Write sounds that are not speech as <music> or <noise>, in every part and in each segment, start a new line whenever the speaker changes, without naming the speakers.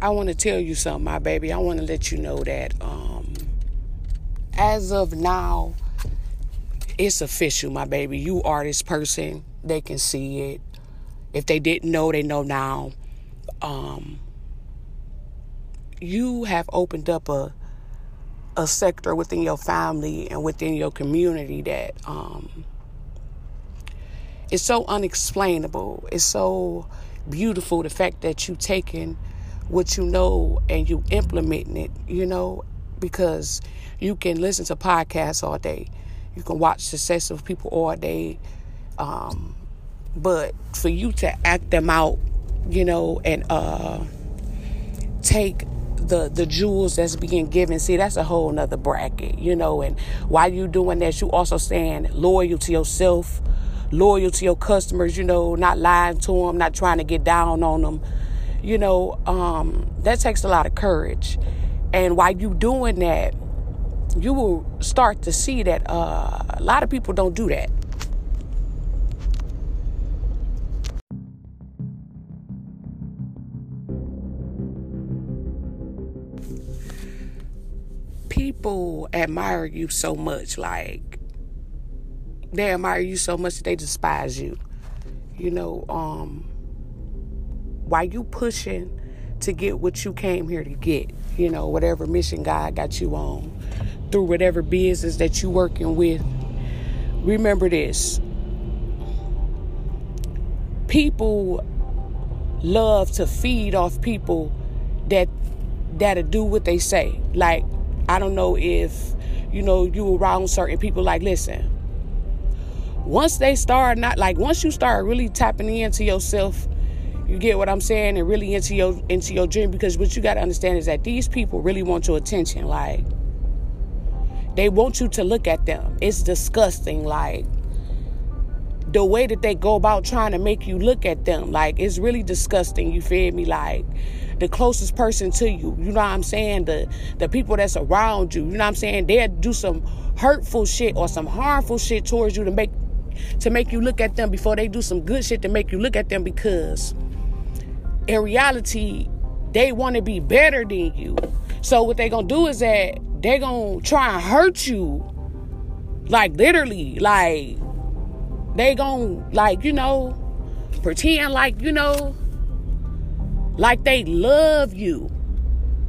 I want to tell you something, my baby. I want to let you know that um, as of now, it's official, my baby. You are this person. They can see it. If they didn't know, they know now. Um, you have opened up a a sector within your family and within your community that um, is so unexplainable. It's so beautiful the fact that you've taken what you know and you implementing it, you know, because you can listen to podcasts all day. You can watch successful people all day. Um, but for you to act them out, you know, and uh, take the the jewels that's being given, see, that's a whole nother bracket, you know. And while you doing that, you also staying loyal to yourself, loyal to your customers, you know, not lying to them, not trying to get down on them. You know, um, that takes a lot of courage. And while you doing that, you will start to see that uh, a lot of people don't do that. People admire you so much, like they admire you so much that they despise you. You know, um, while you pushing to get what you came here to get, you know, whatever mission God got you on, through whatever business that you working with, remember this. People love to feed off people that that'll do what they say. Like, I don't know if you know you around certain people like listen. Once they start not like once you start really tapping into yourself you get what I'm saying? And really into your into your dream because what you gotta understand is that these people really want your attention. Like they want you to look at them. It's disgusting. Like the way that they go about trying to make you look at them. Like it's really disgusting. You feel me? Like the closest person to you. You know what I'm saying? The the people that's around you. You know what I'm saying? They'll do some hurtful shit or some harmful shit towards you to make to make you look at them before they do some good shit to make you look at them because in reality, they want to be better than you. So what they gonna do is that they gonna try and hurt you, like literally, like they gonna like you know pretend like you know like they love you.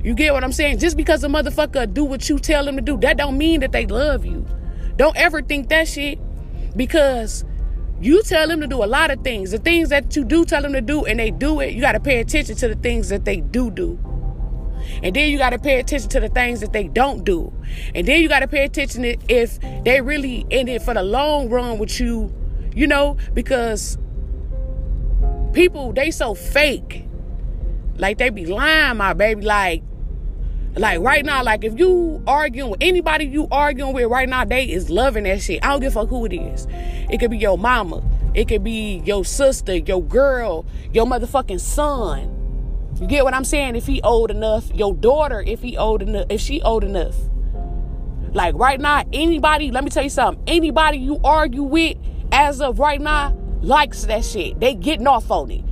You get what I'm saying? Just because a motherfucker do what you tell them to do, that don't mean that they love you. Don't ever think that shit because you tell them to do a lot of things. The things that you do tell them to do and they do it, you got to pay attention to the things that they do do. And then you got to pay attention to the things that they don't do. And then you got to pay attention to if they really in it for the long run with you, you know, because people, they so fake. Like they be lying, my baby. Like like right now, like if you arguing with anybody you arguing with right now, they is loving that shit. I don't give a fuck who it is. It could be your mama. It could be your sister, your girl, your motherfucking son. You get what I'm saying? If he old enough, your daughter, if he old enough, if she old enough. Like right now, anybody, let me tell you something. Anybody you argue with as of right now likes that shit. They getting off on it.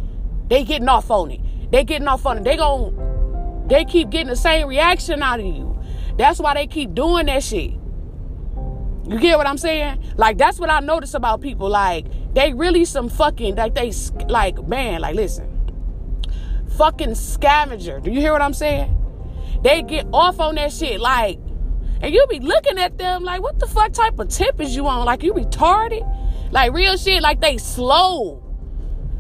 They getting off on it. They getting off on it. They gon' They keep getting the same reaction out of you. That's why they keep doing that shit. You get what I'm saying? Like that's what I notice about people. Like they really some fucking like they like man. Like listen, fucking scavenger. Do you hear what I'm saying? They get off on that shit. Like, and you be looking at them like, what the fuck type of tip is you on? Like you retarded? Like real shit. Like they slow.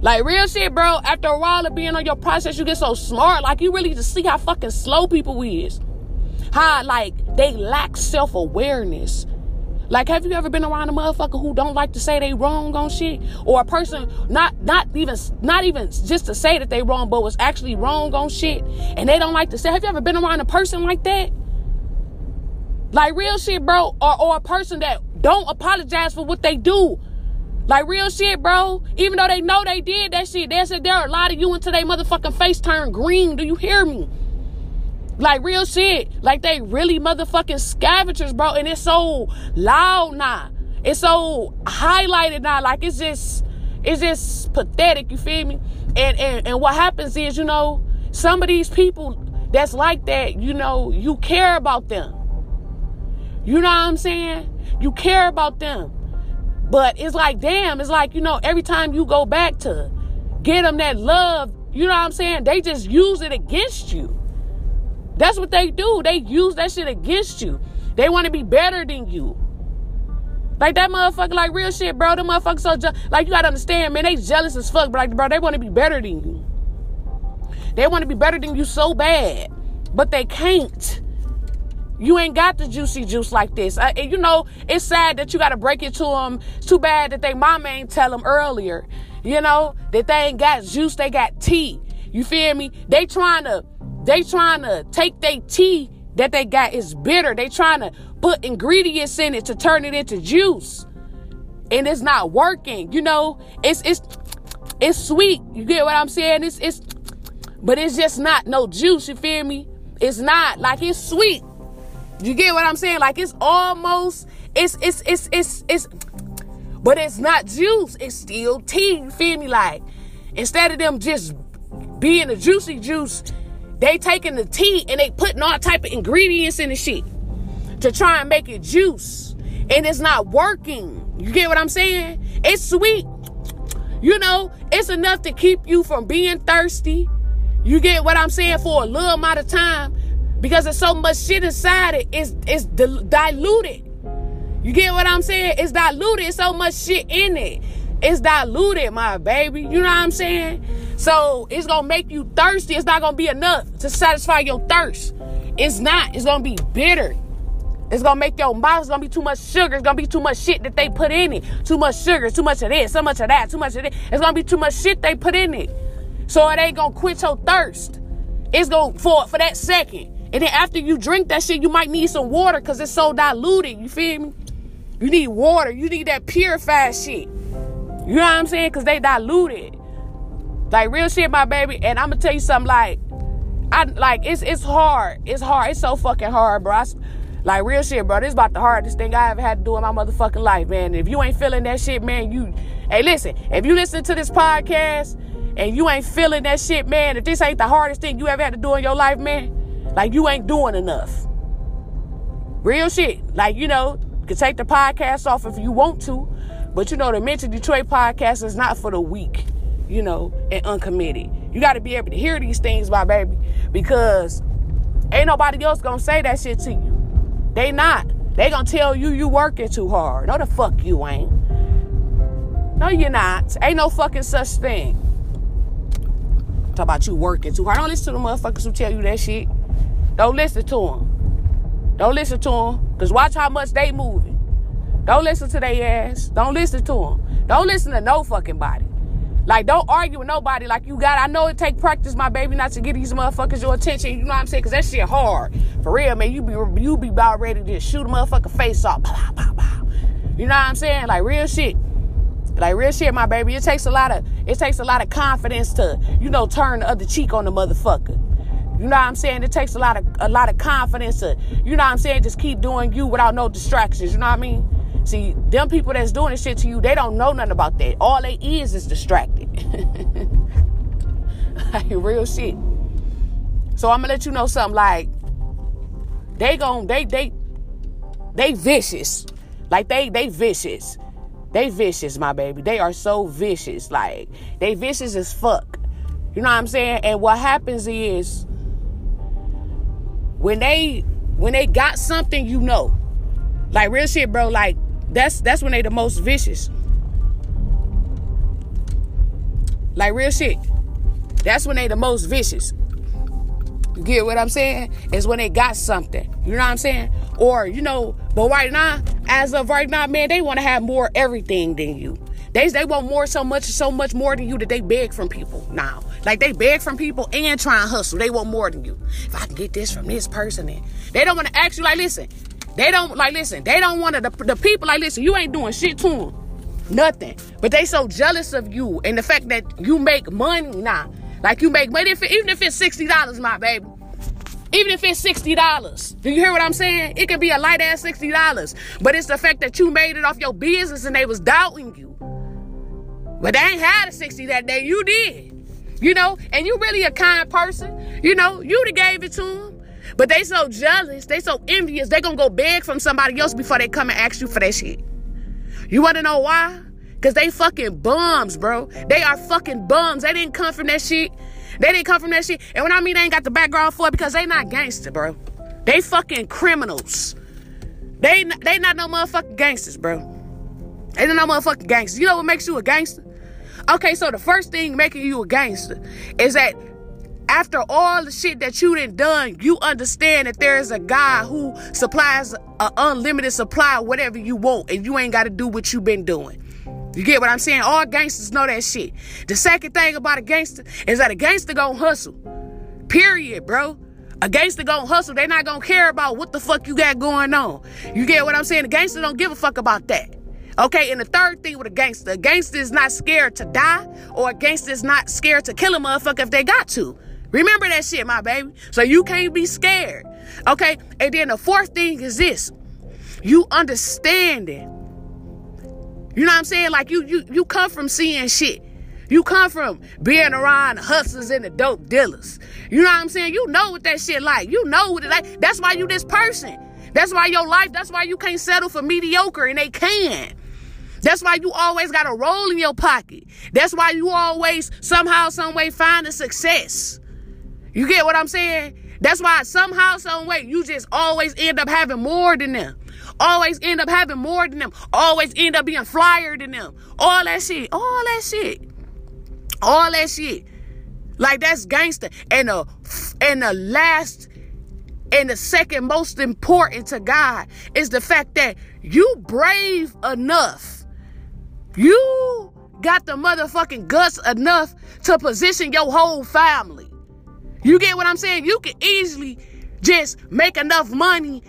Like real shit, bro. After a while of being on your process, you get so smart. Like you really just see how fucking slow people is. How like they lack self awareness. Like, have you ever been around a motherfucker who don't like to say they wrong on shit, or a person not not even not even just to say that they wrong, but was actually wrong on shit, and they don't like to say. Have you ever been around a person like that? Like real shit, bro, or or a person that don't apologize for what they do. Like real shit, bro. Even though they know they did that shit, they said there are a lot of you until they motherfucking face turn green. Do you hear me? Like real shit. Like they really motherfucking scavengers, bro. And it's so loud now. It's so highlighted now. Like it's just it's just pathetic, you feel me? And and, and what happens is, you know, some of these people that's like that, you know, you care about them. You know what I'm saying? You care about them. But it's like, damn, it's like, you know, every time you go back to get them that love, you know what I'm saying? They just use it against you. That's what they do. They use that shit against you. They want to be better than you. Like that motherfucker, like real shit, bro. The motherfucker so je- like you gotta understand, man. They jealous as fuck, but like, bro, they want to be better than you. They want to be better than you so bad, but they can't. You ain't got the juicy juice like this. You know, it's sad that you got to break it to them. It's too bad that they mama ain't tell them earlier. You know that they ain't got juice, they got tea. You feel me? They trying to, they trying to take their tea that they got is bitter. They trying to put ingredients in it to turn it into juice, and it's not working. You know, it's it's it's sweet. You get what I'm saying? It's it's, but it's just not no juice. You feel me? It's not like it's sweet. You get what I'm saying? Like it's almost it's it's it's it's it's but it's not juice, it's still tea. You feel me? Like instead of them just being a juicy juice, they taking the tea and they putting all type of ingredients in the shit to try and make it juice. And it's not working. You get what I'm saying? It's sweet. You know, it's enough to keep you from being thirsty. You get what I'm saying for a little amount of time because there's so much shit inside it. It's it's diluted. You get what I'm saying? It's diluted. It's so much shit in it. It's diluted, my baby. You know what I'm saying? So it's gonna make you thirsty. It's not gonna be enough to satisfy your thirst. It's not. It's gonna be bitter. It's gonna make your mouth. It's gonna be too much sugar. It's gonna be too much shit that they put in it. Too much sugar. Too much of this. So much of that. Too much of this. It's gonna be too much shit they put in it. So it ain't gonna quench your thirst. It's gonna for for that second. And then after you drink that shit, you might need some water because it's so diluted. You feel me? You need water. You need that purified shit. You know what I'm saying? Because they diluted. Like real shit, my baby. And I'm gonna tell you something. Like, I like it's it's hard. It's hard. It's so fucking hard, bro. I, like real shit, bro. This is about the hardest thing I ever had to do in my motherfucking life, man. If you ain't feeling that shit, man, you hey listen. If you listen to this podcast and you ain't feeling that shit, man, if this ain't the hardest thing you ever had to do in your life, man, like you ain't doing enough. Real shit. Like, you know, you can take the podcast off if you want to. But you know, the Mental Detroit podcast is not for the weak, you know, and uncommitted. You got to be able to hear these things, my baby, because ain't nobody else gonna say that shit to you. They not. They gonna tell you you working too hard. No, the fuck you ain't. No, you're not. Ain't no fucking such thing. Talk about you working too hard. Don't listen to the motherfuckers who tell you that shit. Don't listen to them. Don't listen to them. Because watch how much they moving. Don't listen to their ass. Don't listen to them. Don't listen to no fucking body. Like, don't argue with nobody like you got. I know it take practice, my baby, not to get these motherfuckers your attention. You know what I'm saying? Because that shit hard. For real, man. You be you be about ready to shoot a motherfucker face off. Pow, pow, pow, you know what I'm saying? Like, real shit. Like real shit, my baby. It takes a lot of it takes a lot of confidence to, you know, turn the other cheek on the motherfucker. You know what I'm saying? It takes a lot of a lot of confidence to, you know what I'm saying, just keep doing you without no distractions. You know what I mean? See, them people that's doing this shit to you, they don't know nothing about that. All they is is distracted. <laughs> like real shit. So I'm gonna let you know something like they gon' they they they vicious. Like they they vicious. They vicious, my baby. They are so vicious. Like they vicious as fuck. You know what I'm saying? And what happens is when they when they got something, you know. Like real shit, bro. Like that's that's when they the most vicious. Like real shit. That's when they the most vicious. You get what I'm saying? Is when they got something. You know what I'm saying? Or, you know, but right now, as of right now, man, they want to have more everything than you. They, they want more so much, so much more than you that they beg from people now. Like they beg from people and try and hustle. They want more than you. If I can get this from this person, and they don't want to ask you like, listen, they don't like listen. They don't want to the, the people like listen. You ain't doing shit to them, nothing. But they so jealous of you and the fact that you make money now. Like you make money, if even if it's sixty dollars, my baby. Even if it's sixty dollars, do you hear what I'm saying? It could be a light ass sixty dollars, but it's the fact that you made it off your business and they was doubting you. But they ain't had a sixty that day. You did. You know, and you really a kind person. You know, you'd have gave it to them. But they so jealous, they so envious, they gonna go beg from somebody else before they come and ask you for that shit. You wanna know why? Cause they fucking bums, bro. They are fucking bums. They didn't come from that shit. They didn't come from that shit. And when I mean they ain't got the background for it, because they not gangster, bro. They fucking criminals. They they not no motherfucking gangsters, bro. They not no motherfucking gangsters. You know what makes you a gangster? Okay, so the first thing making you a gangster is that after all the shit that you done done, you understand that there is a guy who supplies an unlimited supply of whatever you want, and you ain't got to do what you been doing. You get what I'm saying? All gangsters know that shit. The second thing about a gangster is that a gangster gonna hustle. Period, bro. A gangster gonna hustle. They not gonna care about what the fuck you got going on. You get what I'm saying? The gangster don't give a fuck about that. Okay, and the third thing with a gangster, a gangster is not scared to die, or a gangster is not scared to kill a motherfucker if they got to. Remember that shit, my baby. So you can't be scared. Okay, and then the fourth thing is this: you understanding you know what I'm saying? Like you you you come from seeing shit. You come from being around the hustlers and the dope dealers. You know what I'm saying? You know what that shit like. You know what it like. That's why you this person. That's why your life, that's why you can't settle for mediocre and they can. That's why you always got a roll in your pocket. That's why you always somehow, some way find a success. You get what I'm saying? That's why somehow, some way you just always end up having more than them always end up having more than them, always end up being flyer than them. All that shit, all that shit, all that shit. Like that's gangster. And the and the last and the second most important to God is the fact that you brave enough. You got the motherfucking guts enough to position your whole family. You get what I'm saying? You can easily just make enough money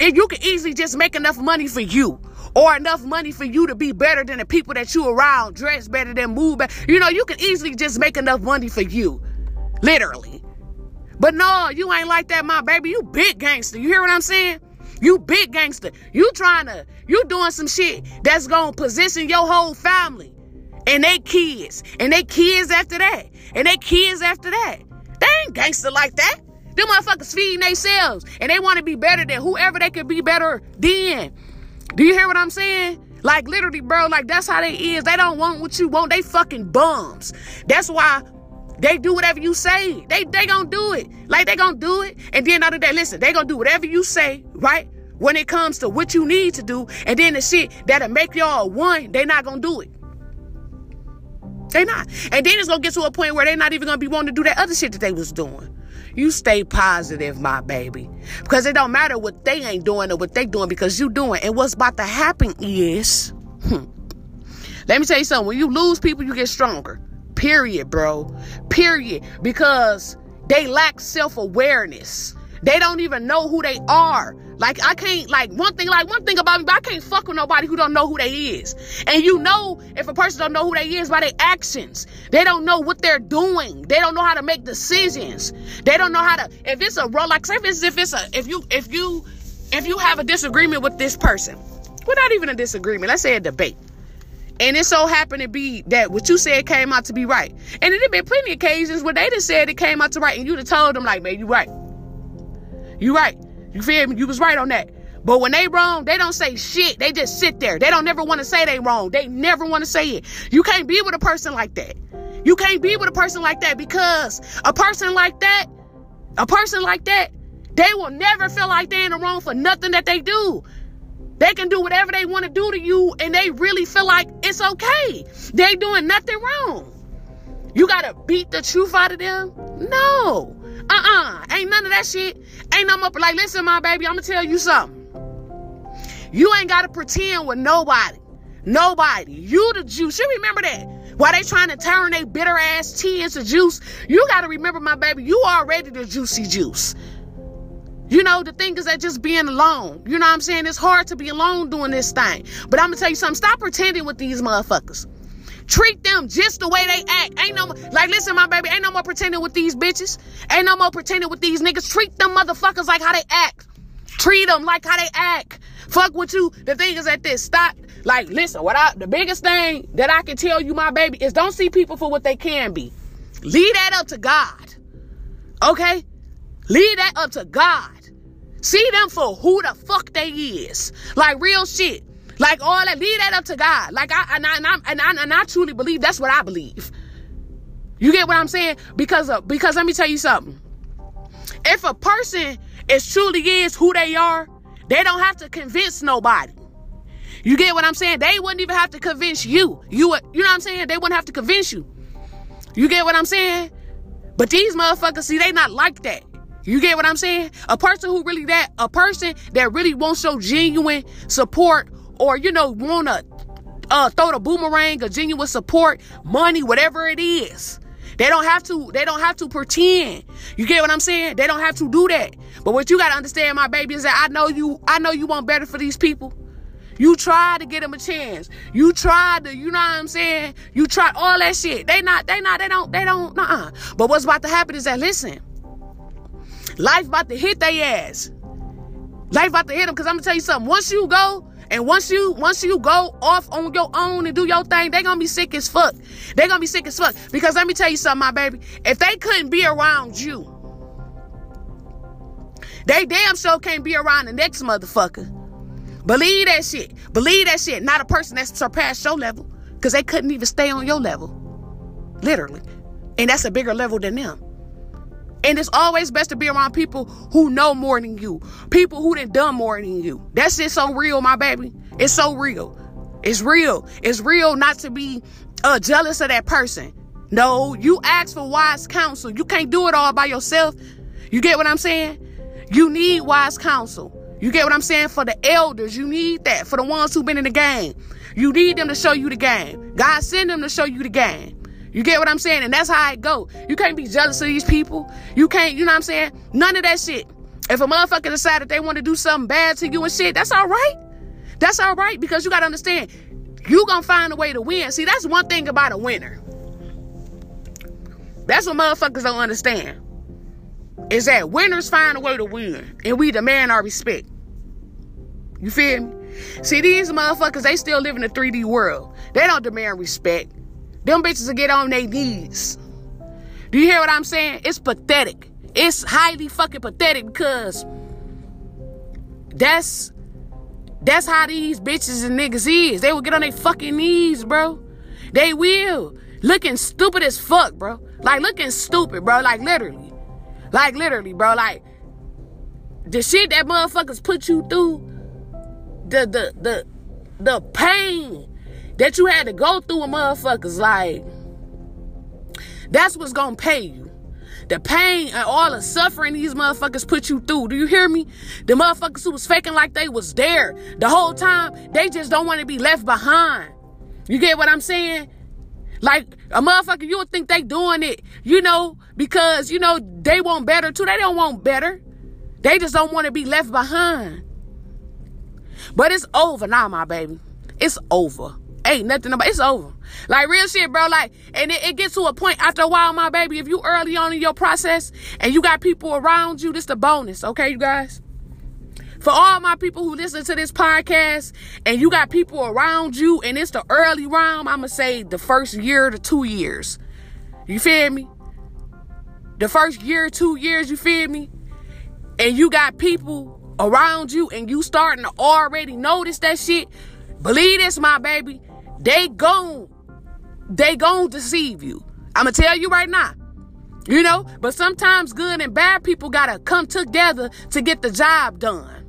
and you can easily just make enough money for you or enough money for you to be better than the people that you around, dress better than move better. You know, you can easily just make enough money for you. Literally. But no, you ain't like that, my baby. You big gangster. You hear what I'm saying? You big gangster. You trying to, you doing some shit that's gonna position your whole family and they kids and they kids after that and they kids after that. They ain't gangster like that. Them motherfuckers feeding themselves and they want to be better than whoever they could be better than. Do you hear what I'm saying? Like literally, bro, like that's how they is. They don't want what you want. They fucking bums. That's why they do whatever you say. They they gonna do it. Like they gonna do it. And then other day, listen, they gonna do whatever you say, right? When it comes to what you need to do, and then the shit that'll make y'all one, they not gonna do it. They not. And then it's gonna get to a point where they not even gonna be wanting to do that other shit that they was doing. You stay positive, my baby. Because it don't matter what they ain't doing or what they doing because you doing. And what's about to happen is, hmm, let me tell you something. When you lose people, you get stronger. Period, bro. Period. Because they lack self-awareness. They don't even know who they are. Like I can't like one thing like one thing about me, but I can't fuck with nobody who don't know who they is. And you know if a person don't know who they is by their actions. They don't know what they're doing. They don't know how to make decisions. They don't know how to if it's a role like say if it's if it's a if you if you if you have a disagreement with this person. Well not even a disagreement, let's say a debate. And it so happened to be that what you said came out to be right. And it had been plenty of occasions where they just said it came out to right and you'd have told them like, man, you right. You right. You feel me? You was right on that. But when they wrong, they don't say shit. They just sit there. They don't never want to say they wrong. They never want to say it. You can't be with a person like that. You can't be with a person like that because a person like that, a person like that, they will never feel like they're in the wrong for nothing that they do. They can do whatever they want to do to you and they really feel like it's okay. They doing nothing wrong. You gotta beat the truth out of them? No. Uh-uh. Ain't none of that shit. Ain't no more like listen, my baby, I'ma tell you something. You ain't gotta pretend with nobody. Nobody. You the juice. You remember that. While they trying to turn their bitter ass tea into juice, you gotta remember, my baby, you already the juicy juice. You know, the thing is that just being alone. You know what I'm saying? It's hard to be alone doing this thing. But I'm gonna tell you something. Stop pretending with these motherfuckers. Treat them just the way they act. Ain't no like listen, my baby, ain't no more pretending with these bitches. Ain't no more pretending with these niggas. Treat them motherfuckers like how they act. Treat them like how they act. Fuck with you. The thing is at this. Stop. Like, listen, what I the biggest thing that I can tell you, my baby, is don't see people for what they can be. Leave that up to God. Okay? Leave that up to God. See them for who the fuck they is. Like real shit. Like all that. Leave that up to God. Like I and I and I, and I, and I truly believe that's what I believe. You get what I'm saying? Because of, because let me tell you something. If a person is truly is who they are, they don't have to convince nobody. You get what I'm saying? They wouldn't even have to convince you. You you know what I'm saying? They wouldn't have to convince you. You get what I'm saying? But these motherfuckers, see, they not like that. You get what I'm saying? A person who really that, a person that really won't show genuine support or, you know, wanna uh, throw the boomerang a genuine support, money, whatever it is. They don't have to, they don't have to pretend. You get what I'm saying? They don't have to do that. But what you gotta understand, my baby, is that I know you, I know you want better for these people. You try to get them a chance. You tried to, you know what I'm saying? You try all that shit. They not, they not, they don't, they don't, uh-uh. But what's about to happen is that, listen, life about to hit their ass. Life about to hit them, because I'm gonna tell you something. Once you go, and once you once you go off on your own and do your thing, they gonna be sick as fuck. they gonna be sick as fuck. Because let me tell you something, my baby. If they couldn't be around you, they damn sure can't be around the next motherfucker. Believe that shit. Believe that shit. Not a person that's surpassed your level. Because they couldn't even stay on your level. Literally. And that's a bigger level than them. And it's always best to be around people who know more than you. People who done done more than you. That shit so real, my baby. It's so real. It's real. It's real not to be uh, jealous of that person. No, you ask for wise counsel. You can't do it all by yourself. You get what I'm saying? You need wise counsel. You get what I'm saying? For the elders, you need that. For the ones who've been in the game, you need them to show you the game. God send them to show you the game. You get what I'm saying? And that's how it go. You can't be jealous of these people. You can't, you know what I'm saying? None of that shit. If a motherfucker decide that they want to do something bad to you and shit, that's all right. That's all right because you got to understand, you going to find a way to win. See, that's one thing about a winner. That's what motherfuckers don't understand is that winners find a way to win and we demand our respect. You feel me? See, these motherfuckers, they still live in a 3D world. They don't demand respect. Them bitches will get on their knees. Do you hear what I'm saying? It's pathetic. It's highly fucking pathetic because that's that's how these bitches and niggas is. They will get on their fucking knees, bro. They will. Looking stupid as fuck, bro. Like looking stupid, bro. Like literally. Like literally, bro. Like the shit that motherfuckers put you through, the the the the pain that you had to go through with motherfuckers, like that's what's gonna pay you. The pain and all the suffering these motherfuckers put you through. Do you hear me? The motherfuckers who was faking like they was there the whole time, they just don't want to be left behind. You get what I'm saying? Like a motherfucker, you would think they doing it, you know, because you know they want better too. They don't want better. They just don't want to be left behind. But it's over now, my baby. It's over. Ain't nothing about it's over. Like real shit, bro. Like, and it, it gets to a point after a while, my baby. If you early on in your process and you got people around you, this the bonus, okay, you guys? For all my people who listen to this podcast and you got people around you and it's the early round, I'm going to say the first year to two years. You feel me? The first year, two years, you feel me? And you got people around you and you starting to already notice that shit. Believe this, my baby. They gon' they gon' deceive you. I'ma tell you right now. You know, but sometimes good and bad people gotta come together to get the job done.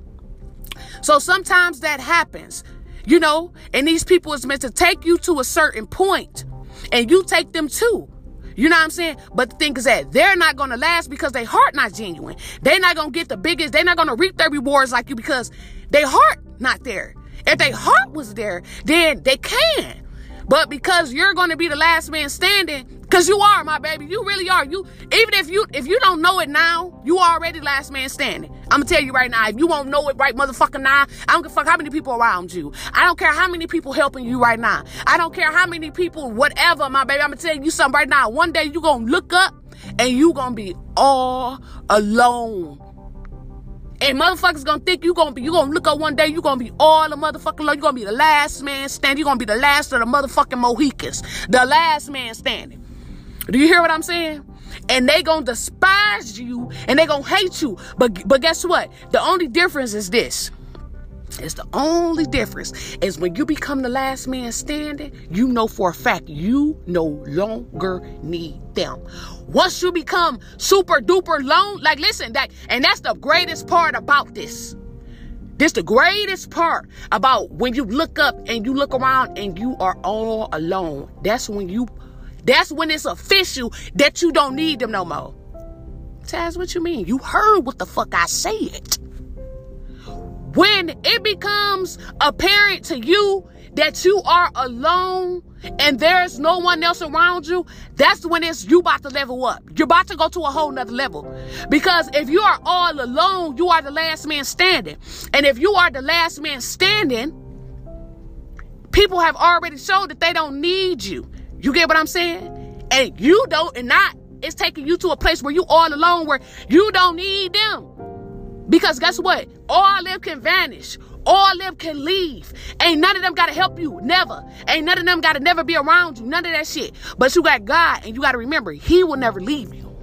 So sometimes that happens, you know, and these people is meant to take you to a certain point and you take them too. You know what I'm saying? But the thing is that they're not to last because their heart not genuine. They're not to get the biggest, they're not to reap their rewards like you because their heart not there. If their heart was there, then they can. But because you're going to be the last man standing, Cause you are, my baby. You really are. You even if you if you don't know it now, you already last man standing. I'm gonna tell you right now. If you won't know it right, motherfucking now, I don't give a fuck how many people around you. I don't care how many people helping you right now. I don't care how many people, whatever, my baby. I'm gonna tell you something right now. One day you gonna look up and you gonna be all alone. And motherfuckers gonna think you gonna be, you gonna look up one day, you gonna be all the motherfucking low. You gonna be the last man standing. You gonna be the last of the motherfucking Mohicans. The last man standing. Do you hear what I'm saying? And they gonna despise you and they gonna hate you. But but guess what? The only difference is this. It's the only difference is when you become the last man standing, you know for a fact you no longer need them. Once you become super duper lone, like listen, that and that's the greatest part about this. This the greatest part about when you look up and you look around and you are all alone. That's when you that's when it's official that you don't need them no more. Taz, what you mean? You heard what the fuck I said. When it becomes apparent to you that you are alone and there's no one else around you, that's when it's you about to level up. You're about to go to a whole nother level. Because if you are all alone, you are the last man standing. And if you are the last man standing, people have already showed that they don't need you. You get what I'm saying? And you don't, and not, it's taking you to a place where you all alone where you don't need them. Because guess what? All them can vanish. All them can leave. Ain't none of them gotta help you. Never. Ain't none of them gotta never be around you. None of that shit. But you got God and you gotta remember, He will never leave you.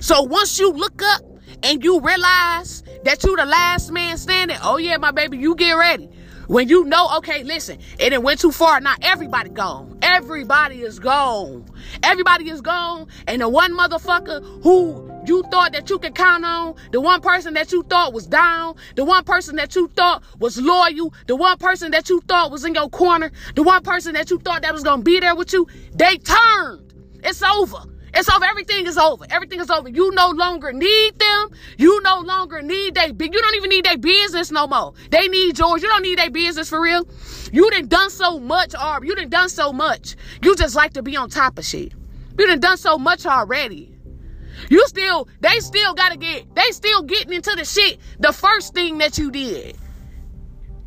So once you look up and you realize that you the last man standing, oh yeah, my baby, you get ready. When you know, okay, listen, it went too far. Now everybody gone. Everybody is gone. Everybody is gone. And the one motherfucker who you thought that you could count on, the one person that you thought was down, the one person that you thought was loyal, the one person that you thought was in your corner, the one person that you thought that was gonna be there with you, they turned. It's over. It's over. Everything is over. Everything is over. You no longer need them. You no longer need they. You don't even need their business no more. They need yours. You don't need their business for real. You done done so much, Arb. You done done so much. You just like to be on top of shit. You done done so much already. You still, they still gotta get, they still getting into the shit the first thing that you did.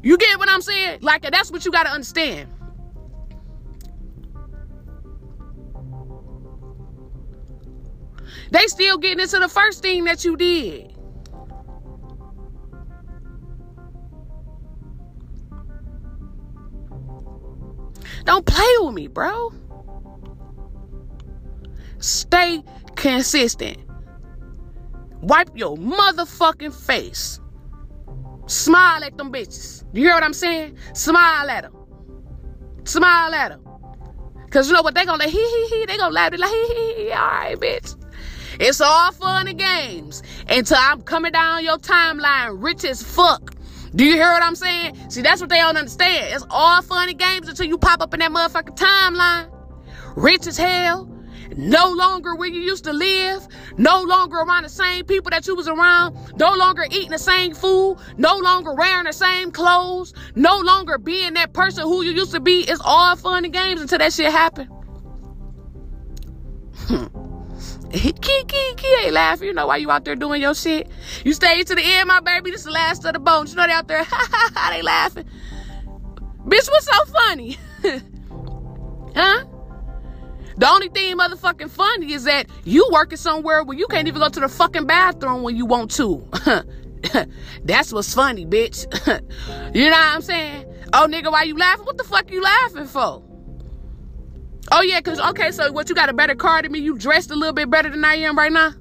You get what I'm saying? Like that's what you gotta understand. They still getting into the first thing that you did. Don't play with me, bro. Stay consistent. Wipe your motherfucking face. Smile at them bitches. You hear what I'm saying? Smile at them. Smile at them. Cause you know what they gonna hee hee hee. They gonna laugh. They like hee hee hee. All right, bitch. It's all fun and games until I'm coming down your timeline rich as fuck. Do you hear what I'm saying? See, that's what they don't understand. It's all fun and games until you pop up in that motherfucking timeline. Rich as hell, no longer where you used to live, no longer around the same people that you was around, no longer eating the same food, no longer wearing the same clothes, no longer being that person who you used to be. It's all fun and games until that shit happen. <laughs> Key, key ain't laughing. You know why you out there doing your shit. You stay to the end, my baby. This is the last of the bones. You know they out there, <laughs> ha ha ha, they laughing. Bitch, what's so funny? <laughs> huh? The only thing motherfucking funny is that you working somewhere where you can't even go to the fucking bathroom when you want to. <laughs> That's what's funny, bitch. <laughs> you know what I'm saying? Oh, nigga, why you laughing? What the fuck you laughing for? Oh, yeah, because, okay, so what, you got a better car than me? You dressed a little bit better than I am right now?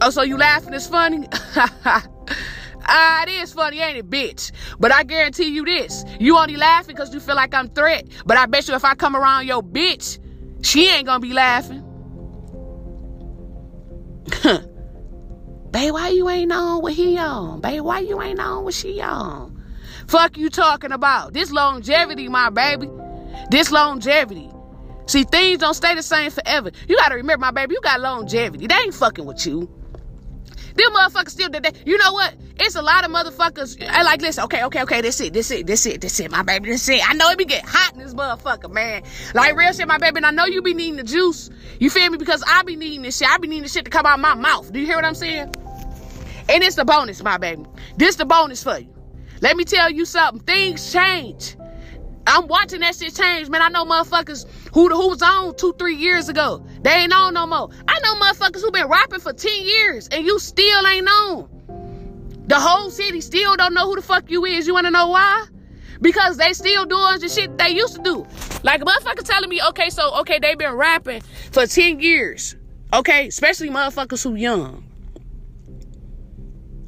Oh, so you laughing is funny? <laughs> Ah, it is funny, ain't it, bitch? But I guarantee you this. You only laughing because you feel like I'm threat. But I bet you if I come around your bitch, she ain't gonna be laughing. <laughs> Babe, why you ain't on what he on? Babe, why you ain't on what she on? Fuck you talking about? This longevity, my baby. This longevity. See, things don't stay the same forever. You gotta remember, my baby, you got longevity. They ain't fucking with you. Them motherfuckers still did that. You know what? It's a lot of motherfuckers. I like listen. Okay, okay, okay. This it. This it. This it. This it. My baby. This it. I know it be get hot in this motherfucker, man. Like real shit, my baby. And I know you be needing the juice. You feel me? Because I be needing this shit. I be needing the shit to come out my mouth. Do you hear what I'm saying? And it's the bonus, my baby. This the bonus for you. Let me tell you something. Things change. I'm watching that shit change, man. I know motherfuckers who who was on two, three years ago. They ain't on no more. I know motherfuckers who been rapping for 10 years and you still ain't on. The whole city still don't know who the fuck you is. You wanna know why? Because they still doing the shit they used to do. Like motherfucker telling me, okay, so okay, they been rapping for 10 years. Okay, especially motherfuckers who young.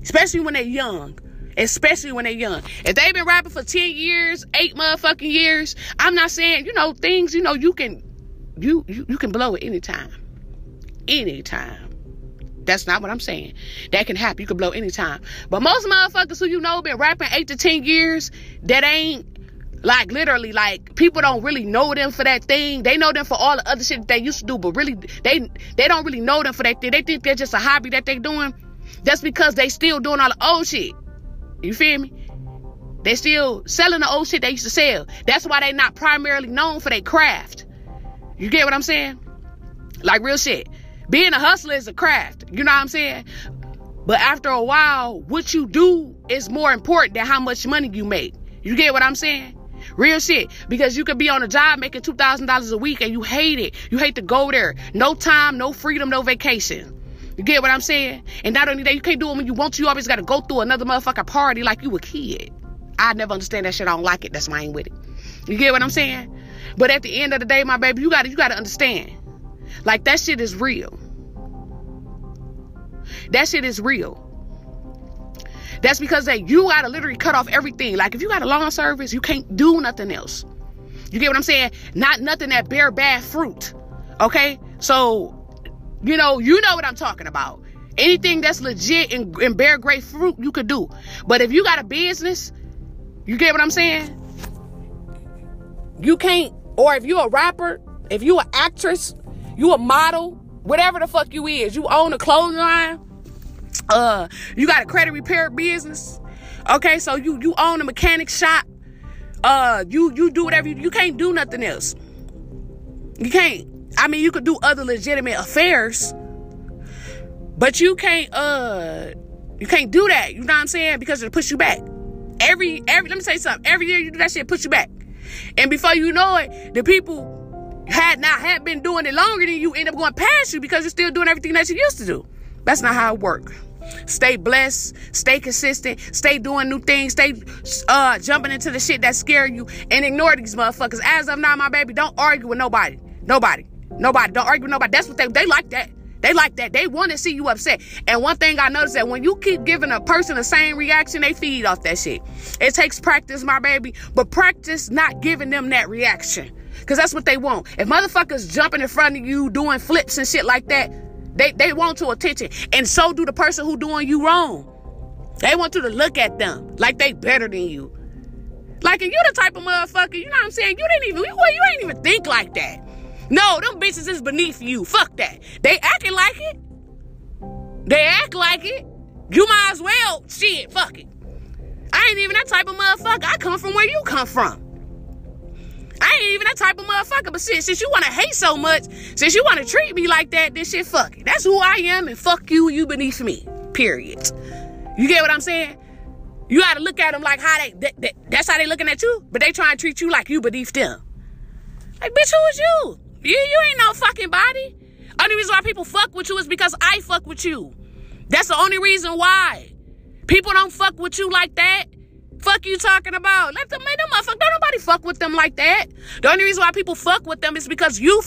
Especially when they're young. Especially when they're young. If they've been rapping for 10 years, eight motherfucking years, I'm not saying, you know, things, you know, you can you you, you can blow it anytime. Anytime. That's not what I'm saying. That can happen. You can blow anytime. But most motherfuckers who you know been rapping eight to ten years, that ain't like literally like people don't really know them for that thing. They know them for all the other shit that they used to do, but really they they don't really know them for that thing. They think they're just a hobby that they doing. That's because they still doing all the old shit. You feel me? They still selling the old shit they used to sell. That's why they not primarily known for their craft. You get what I'm saying? Like real shit. Being a hustler is a craft. You know what I'm saying? But after a while, what you do is more important than how much money you make. You get what I'm saying? Real shit. Because you could be on a job making $2,000 a week and you hate it. You hate to go there. No time, no freedom, no vacation. You get what I'm saying? And not only that, you can't do it when you want to. You always got to go through another motherfucking party like you a kid. I never understand that shit. I don't like it. That's why I ain't with it. You get what I'm saying? But at the end of the day, my baby, you gotta you gotta understand. Like that shit is real. That shit is real. That's because that you gotta literally cut off everything. Like if you got a lawn service, you can't do nothing else. You get what I'm saying? Not nothing that bear bad fruit. Okay? So, you know, you know what I'm talking about. Anything that's legit and, and bear great fruit, you could do. But if you got a business, you get what I'm saying? You can't, or if you're a rapper, if you're an actress, you a model, whatever the fuck you is, you own a clothing line, uh, you got a credit repair business. Okay, so you you own a mechanic shop. Uh, you you do whatever you, you can't do nothing else. You can't. I mean, you could do other legitimate affairs, but you can't. Uh, you can't do that. You know what I'm saying? Because it'll push you back. Every every. Let me say something. Every year you do that shit, push you back. And before you know it, the people had not had been doing it longer than you end up going past you because you're still doing everything that you used to do. That's not how it works. Stay blessed, stay consistent, stay doing new things, stay uh jumping into the shit that scare you and ignore these motherfuckers. As of now, my baby, don't argue with nobody. Nobody. Nobody. Don't argue with nobody. That's what they they like that. They like that. They want to see you upset. And one thing I noticed that when you keep giving a person the same reaction, they feed off that shit. It takes practice, my baby, but practice not giving them that reaction. Cause that's what they want. If motherfuckers jumping in front of you doing flips and shit like that, they, they want to attention. And so do the person who doing you wrong. They want you to look at them like they better than you. Like, if you the type of motherfucker, you know what I'm saying? You didn't even, you, you ain't even think like that. No, them bitches is beneath you. Fuck that. They acting like it. They act like it. You might as well, shit, fuck it. I ain't even that type of motherfucker. I come from where you come from. I ain't even that type of motherfucker. But shit, since you want to hate so much, since you want to treat me like that, this shit, fuck it. That's who I am, and fuck you, you beneath me. Period. You get what I'm saying? You got to look at them like how they, that, that, that's how they looking at you, but they trying to treat you like you beneath them. Like, bitch, who is you? You, you ain't no fucking body. Only reason why people fuck with you is because I fuck with you. That's the only reason why. People don't fuck with you like that. Fuck you talking about? Let them make them motherfucker. Don't nobody fuck with them like that. The only reason why people fuck with them is because you